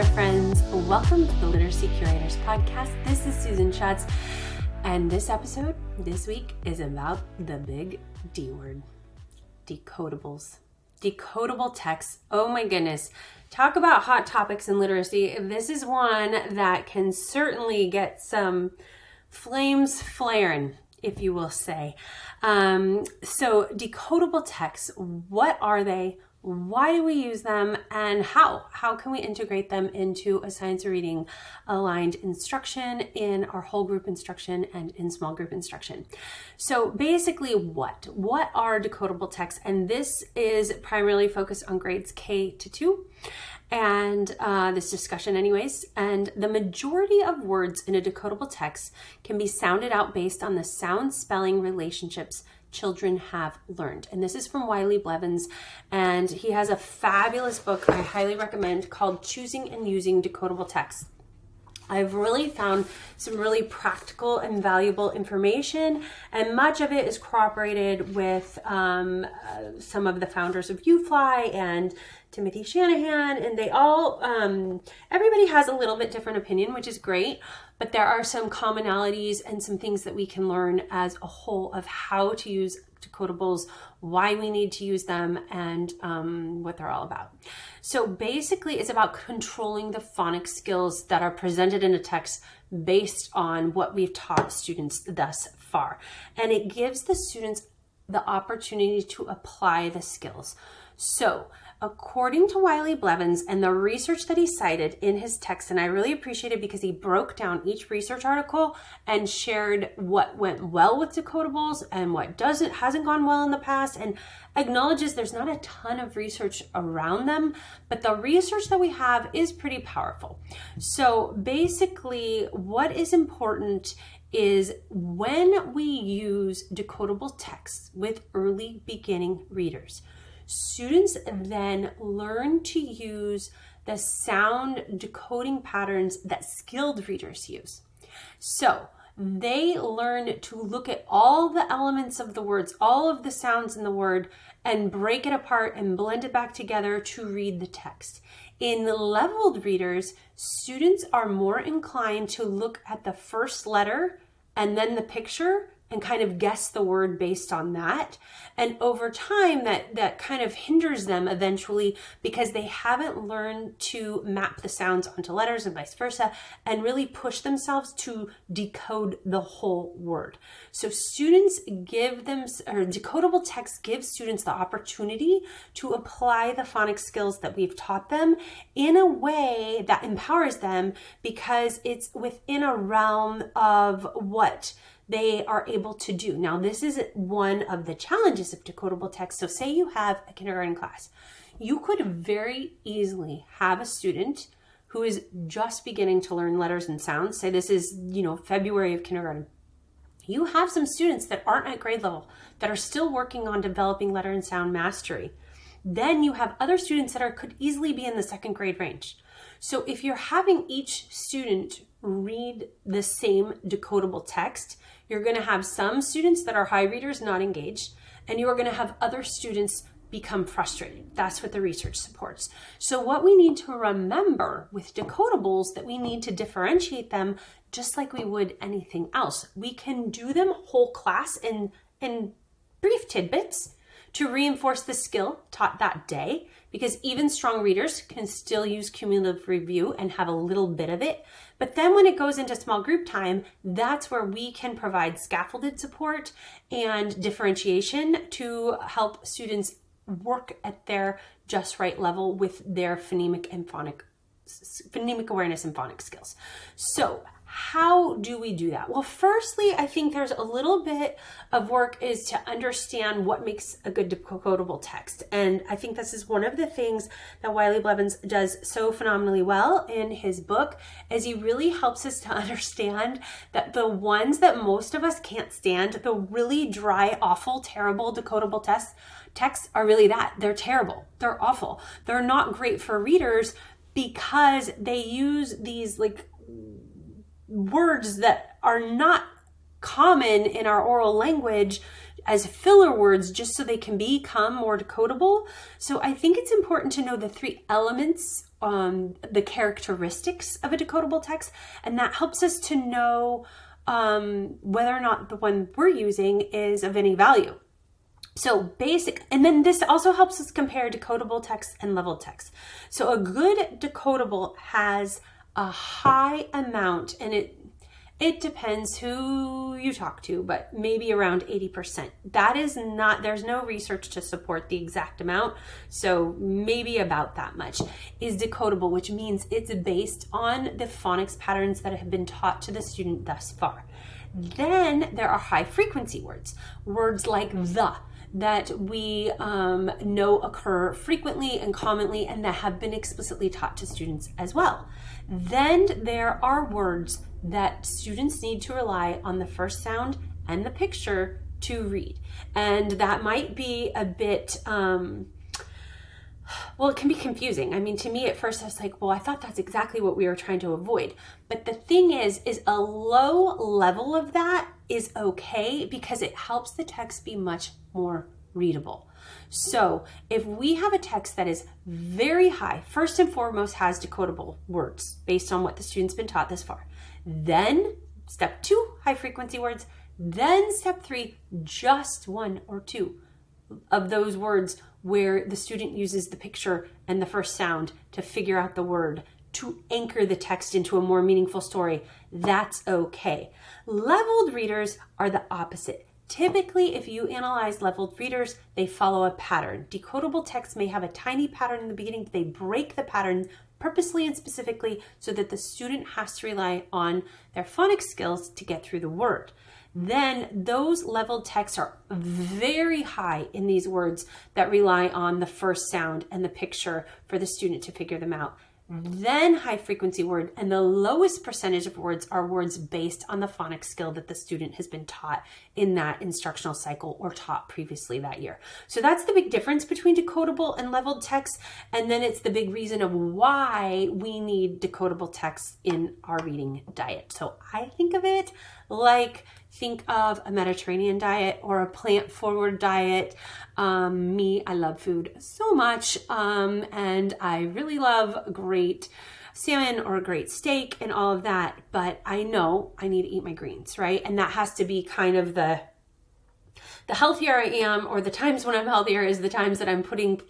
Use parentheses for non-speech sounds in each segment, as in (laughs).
there, friends. Welcome to the Literacy Curators Podcast. This is Susan Schatz, and this episode this week is about the big D word decodables. Decodable text. Oh my goodness. Talk about hot topics in literacy. This is one that can certainly get some flames flaring, if you will say. Um, so, decodable texts, what are they? Why do we use them and how? How can we integrate them into a science reading aligned instruction in our whole group instruction and in small group instruction? So basically what? What are decodable texts? And this is primarily focused on grades k to 2 and uh, this discussion anyways. And the majority of words in a decodable text can be sounded out based on the sound spelling relationships children have learned. And this is from Wiley Blevins, and he has a fabulous book I highly recommend called Choosing and Using Decodable Text. I've really found some really practical and valuable information, and much of it is corroborated with um, uh, some of the founders of UFLI and Timothy Shanahan, and they all, um, everybody has a little bit different opinion, which is great, but there are some commonalities and some things that we can learn as a whole of how to use decodables, why we need to use them, and um, what they're all about. So basically, it's about controlling the phonics skills that are presented in a text based on what we've taught students thus far. And it gives the students the opportunity to apply the skills. So, according to Wiley Blevins and the research that he cited in his text, and I really appreciate it because he broke down each research article and shared what went well with decodables and what doesn't hasn't gone well in the past and acknowledges there's not a ton of research around them, but the research that we have is pretty powerful. So basically, what is important is when we use decodable texts with early beginning readers students then learn to use the sound decoding patterns that skilled readers use. So they learn to look at all the elements of the words, all of the sounds in the word, and break it apart and blend it back together to read the text. In the leveled readers, students are more inclined to look at the first letter and then the picture and kind of guess the word based on that. And over time that that kind of hinders them eventually because they haven't learned to map the sounds onto letters and vice versa and really push themselves to decode the whole word. So students give them or decodable text gives students the opportunity to apply the phonics skills that we've taught them in a way that empowers them because it's within a realm of what they are able to do. Now, this is one of the challenges of decodable text. So, say you have a kindergarten class, you could very easily have a student who is just beginning to learn letters and sounds. Say this is, you know, February of kindergarten. You have some students that aren't at grade level that are still working on developing letter and sound mastery. Then you have other students that are could easily be in the second grade range. So if you're having each student read the same decodable text, you're going to have some students that are high readers not engaged, and you are going to have other students become frustrated. That's what the research supports. So what we need to remember with decodables that we need to differentiate them just like we would anything else. We can do them whole class in in brief tidbits to reinforce the skill taught that day because even strong readers can still use cumulative review and have a little bit of it. But then when it goes into small group time, that's where we can provide scaffolded support and differentiation to help students work at their just right level with their phonemic and phonic phonemic awareness and phonics skills. So, how do we do that? Well, firstly, I think there's a little bit of work is to understand what makes a good decodable text. And I think this is one of the things that Wiley Blevins does so phenomenally well in his book is he really helps us to (laughs) understand that the ones that most of us can't stand, the really dry, awful, terrible decodable tests, texts are really that. They're terrible. They're awful. They're not great for readers because they use these like words that are not common in our oral language as filler words just so they can become more decodable. So I think it's important to know the three elements um, the characteristics of a decodable text, and that helps us to know um, whether or not the one we're using is of any value. So basic, and then this also helps us compare decodable text and leveled text. So a good decodable has a high amount, and it it depends who you talk to, but maybe around 80%. That is not, there's no research to support the exact amount. So maybe about that much is decodable, which means it's based on the phonics patterns that have been taught to the student thus far. Then there are high frequency words, words like the, that we um, know occur frequently and commonly and that have been explicitly taught to students as well. Then there are words that students need to rely on the first sound and the picture to read. And that might be a bit, um, well, it can be confusing. I mean, to me at first, I was like, well, I thought that's exactly what we were trying to avoid. But the thing is, is a low level of that is okay because it helps the text be much more readable. So if we have a text that is very high, first and foremost has decodable words based on what the student's been taught this far. Then step two, high frequency words. Then step three, just one or two of those words where the student uses the picture and the first sound to figure out the word to anchor the text into a more meaningful story. That's okay. Leveled readers are the opposite. Typically, if you analyze leveled readers, they follow a pattern. Decodable text may have a tiny pattern in the beginning, but they break the pattern purposely and specifically so that the student has to rely on their phonics skills to get through the word. Then those leveled texts are very high in these words that rely on the first sound and the picture for the student to figure them out then high frequency word, and the lowest percentage of words are words based on the phonics skill that the student has been taught in that instructional cycle or taught previously that year. So that's the big difference between decodable and leveled text. And then it's the big reason of why we need decodable text in our reading diet. So I think of it like think of a Mediterranean diet or a plant forward diet. Um, me, I love food so much, um, and I really love great salmon or a great steak and all of that. But I know I need to eat my greens, right? And that has to be kind of the the healthier I am, or the times when I'm healthier, is the times that I'm putting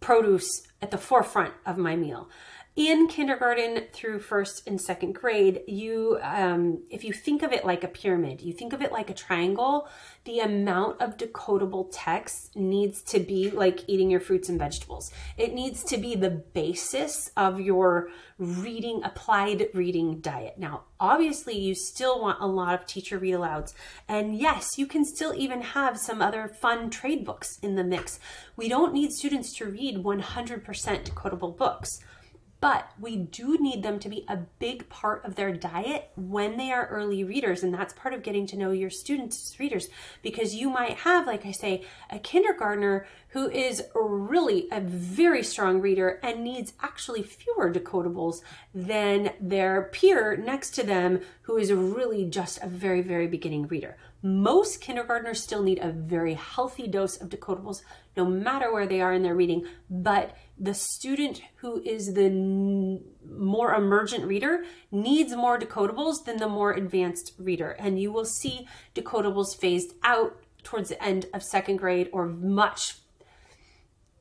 produce at the forefront of my meal in kindergarten through first and second grade, you, um, if you think of it like a pyramid, you think of it like a triangle, the amount of decodable text needs to be like eating your fruits and vegetables. It needs to be the basis of your reading, applied reading diet. Now, obviously, you still want a lot of teacher read alouds. And yes, you can still even have some other fun trade books in the mix. We don't need students to read 100% decodable books but we do need them to be a big part of their diet when they are early readers. And that's part of getting to know your students readers because you might have, like I say, a kindergartner who is really a very strong reader and needs actually fewer decodables than their peer next to them who is really just a very, very beginning reader. Most kindergartners still need a very healthy dose of decodables, no matter where they are in their reading. But the student who is the more emergent reader needs more decodables than the more advanced reader. And you will see decodables phased out towards the end of second grade or much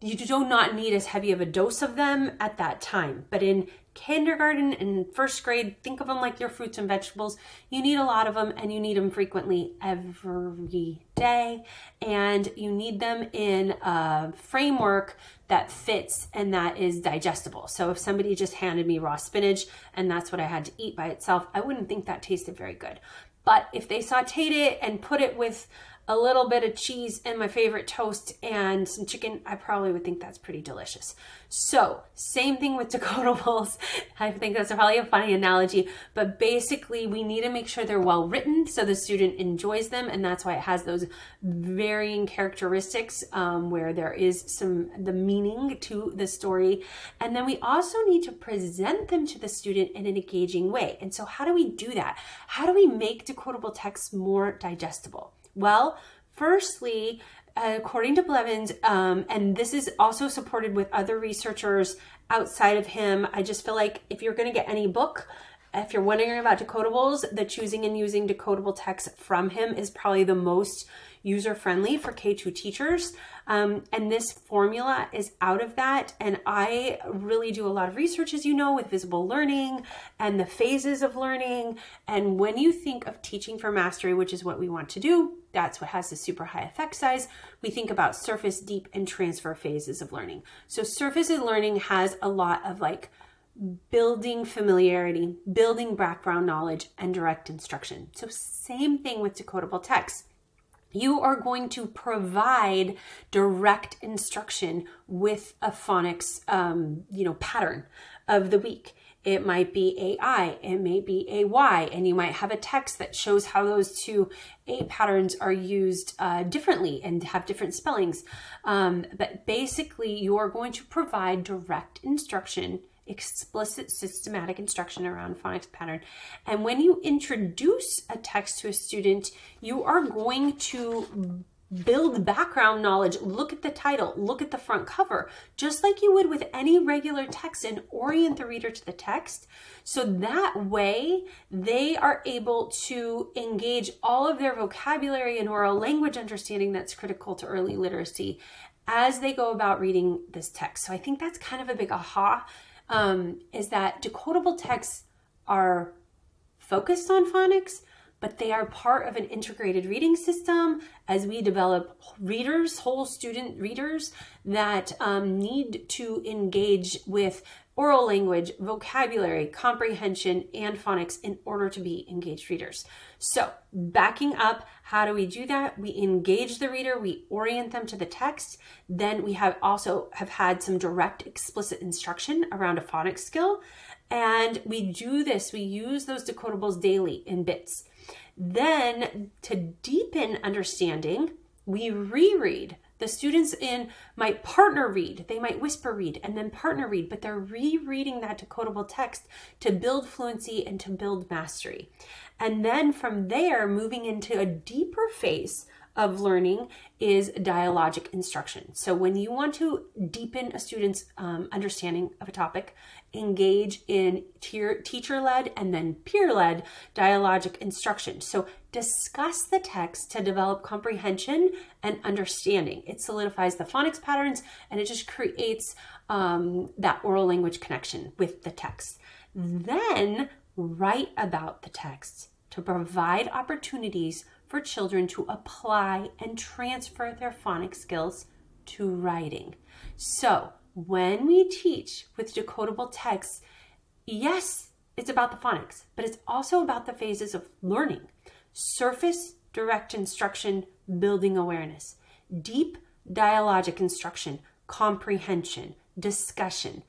you do not need as heavy of a dose of them at that time. But in kindergarten and first grade, think of them like your fruits and vegetables. You need a lot of them and you need them frequently every day. And you need them in a framework that fits and that is digestible. So if somebody just handed me raw spinach and that's what I had to eat by itself, I wouldn't think that tasted very good. But if they sauteed it and put it with a little bit of cheese and my favorite toast and some chicken, I probably would think that's pretty delicious. So, same thing with (laughs) decodables. I think that's probably a funny analogy, but basically, we need to make sure they're well written so the student enjoys them, and that's why it has those varying characteristics um, where there is some the meaning to the story, and then we also need to present them to the student in an engaging way. And so, how do we do that? How do we make decodable texts more digestible? Well, firstly, according to Blevins, um, and this is also supported with other researchers outside of him. I just feel like if you're going to get any book, if you're wondering about decodables, the choosing and using decodable text from him is probably the most user friendly for K2 teachers. Um, and this formula is out of that. And I really do a lot of research, as you know, with visible learning and the phases of learning. And when you think of teaching for mastery, which is what we want to do, that's what has the super high effect size. We think about surface, deep, and transfer phases of learning. So, surface learning has a lot of like building familiarity, building background knowledge, and direct instruction. So, same thing with decodable text you are going to provide direct instruction with a phonics um, you know pattern of the week. It might be ai it may be ay and you might have a text that shows how those two a patterns are used uh, differently and have different spellings. Um, but basically you are going to provide direct instruction explicit systematic instruction around phonics pattern. And when you introduce a text to a student, you are going to build background knowledge. Look at the title, look at the front cover, just like you would with any regular text and orient the reader to the text. So that way they are able to engage all of their vocabulary and oral language understanding that's critical to early literacy as they go about reading this text. So I think that's kind of a big aha um, is that decodable texts are focused on phonics, but they are part of an integrated reading system as we develop readers, whole student readers that um, need to engage with oral language, vocabulary, comprehension, and phonics in order to be engaged readers. So, backing up, how do we do that? We engage the reader, we orient them to the text. Then we have also have had some direct explicit instruction around a phonics skill. And we do this, we use those decodables daily in bits. Then to deepen understanding, we reread the students in might partner read, they might whisper read and then partner read, but they're rereading that decodable text to build fluency and to build mastery. And then from there, moving into a deeper phase of learning is dialogic instruction. So when you want to deepen a student's um, understanding of a topic, engage in teacher led and then peer led dialogic instruction. So discuss the text to develop comprehension and understanding. It solidifies the phonics patterns and it just creates um, that oral language connection with the text. Then write about the texts to provide opportunities for children to apply and transfer their phonics skills to writing. So, when we teach with decodable texts, yes, it's about the phonics, but it's also about the phases of learning surface direct instruction, building awareness, deep dialogic instruction, comprehension, discussion,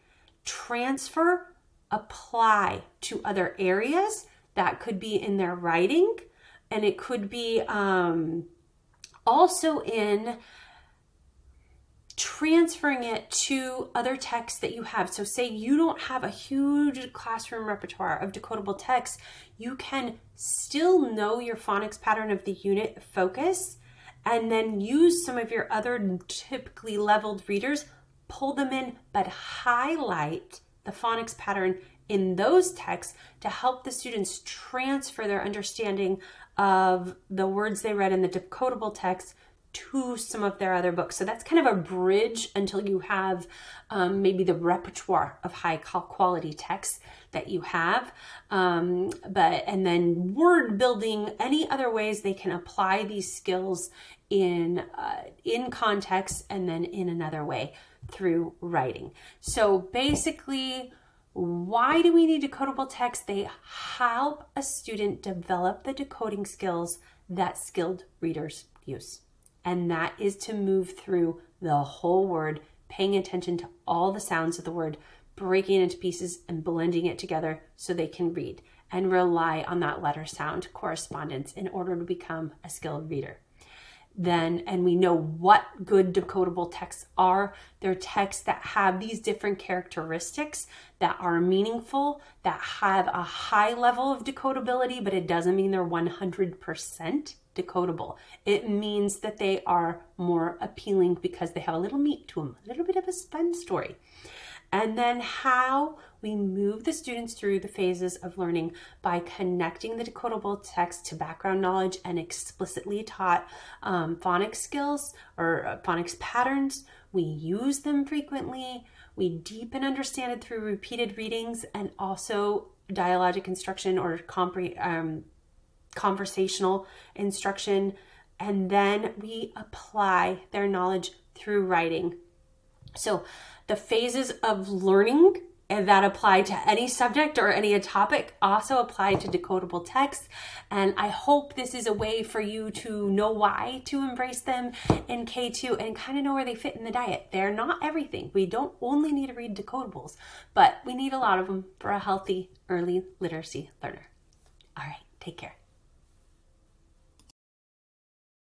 transfer, apply to other areas that could be in their writing and it could be um, also in transferring it to other texts that you have. So, say you don't have a huge classroom repertoire of decodable texts, you can still know your phonics pattern of the unit focus and then use some of your other typically leveled readers, pull them in, but highlight the phonics pattern in those texts to help the students transfer their understanding of the words they read in the decodable text to some of their other books. So that's kind of a bridge until you have um, maybe the repertoire of high quality texts that you have. Um, but and then word building, any other ways they can apply these skills in uh, in context and then in another way through writing. So basically why do we need decodable text? They help a student develop the decoding skills that skilled readers use. And that is to move through the whole word, paying attention to all the sounds of the word, breaking it into pieces and blending it together so they can read and rely on that letter sound correspondence in order to become a skilled reader then and we know what good decodable texts are. They're texts that have these different characteristics that are meaningful that have a high level of decodability but it doesn't mean they're 100% decodable. It means that they are more appealing because they have a little meat to them a little bit of a fun story. And then how we move the students through the phases of learning by connecting the decodable text to background knowledge and explicitly taught um, phonics skills or uh, phonics patterns. We use them frequently. We deepen understand it through repeated readings and also dialogic instruction or compre- um, conversational instruction. And then we apply their knowledge through writing. So, the phases of learning that apply to any subject or any topic also apply to decodable text. And I hope this is a way for you to know why to embrace them in K2 and kind of know where they fit in the diet. They're not everything. We don't only need to read decodables, but we need a lot of them for a healthy early literacy learner. All right, take care.